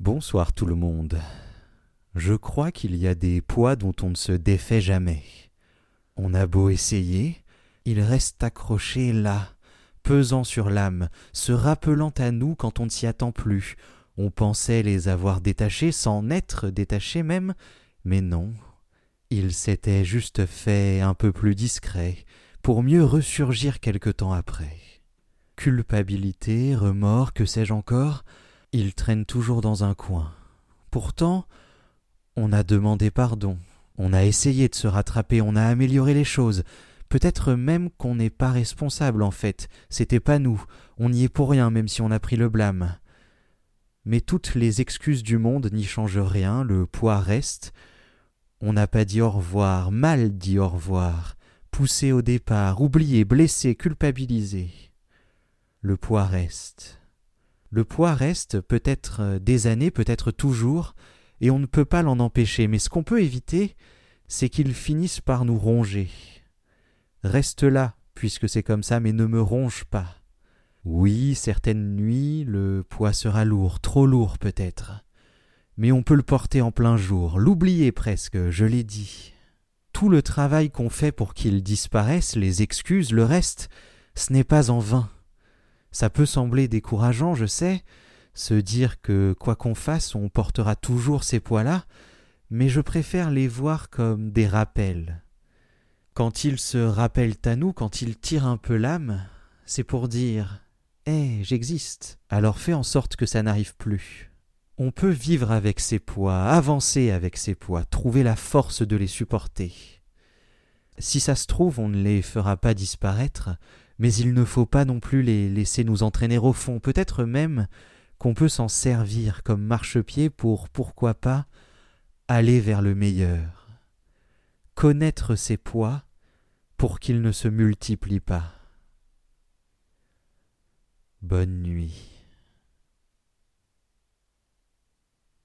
Bonsoir tout le monde. Je crois qu'il y a des poids dont on ne se défait jamais. On a beau essayer, ils restent accrochés là, pesant sur l'âme, se rappelant à nous quand on ne s'y attend plus. On pensait les avoir détachés sans être détachés même, mais non. Ils s'étaient juste fait un peu plus discrets, pour mieux ressurgir quelque temps après. Culpabilité, remords, que sais-je encore, il traîne toujours dans un coin. Pourtant, on a demandé pardon, on a essayé de se rattraper, on a amélioré les choses. Peut-être même qu'on n'est pas responsable en fait, c'était pas nous, on n'y est pour rien même si on a pris le blâme. Mais toutes les excuses du monde n'y changent rien, le poids reste. On n'a pas dit au revoir, mal dit au revoir, poussé au départ, oublié, blessé, culpabilisé. Le poids reste. Le poids reste peut-être euh, des années, peut-être toujours, et on ne peut pas l'en empêcher, mais ce qu'on peut éviter, c'est qu'il finisse par nous ronger. Reste là, puisque c'est comme ça, mais ne me ronge pas. Oui, certaines nuits, le poids sera lourd, trop lourd peut-être. Mais on peut le porter en plein jour, l'oublier presque, je l'ai dit. Tout le travail qu'on fait pour qu'il disparaisse, les excuses, le reste, ce n'est pas en vain. Ça peut sembler décourageant, je sais, se dire que quoi qu'on fasse, on portera toujours ces poids-là, mais je préfère les voir comme des rappels. Quand ils se rappellent à nous, quand ils tirent un peu l'âme, c'est pour dire Eh, j'existe, alors fais en sorte que ça n'arrive plus. On peut vivre avec ces poids, avancer avec ces poids, trouver la force de les supporter. Si ça se trouve, on ne les fera pas disparaître, mais il ne faut pas non plus les laisser nous entraîner au fond, peut-être même qu'on peut s'en servir comme marchepied pour, pourquoi pas, aller vers le meilleur. Connaître ses poids pour qu'ils ne se multiplient pas. Bonne nuit.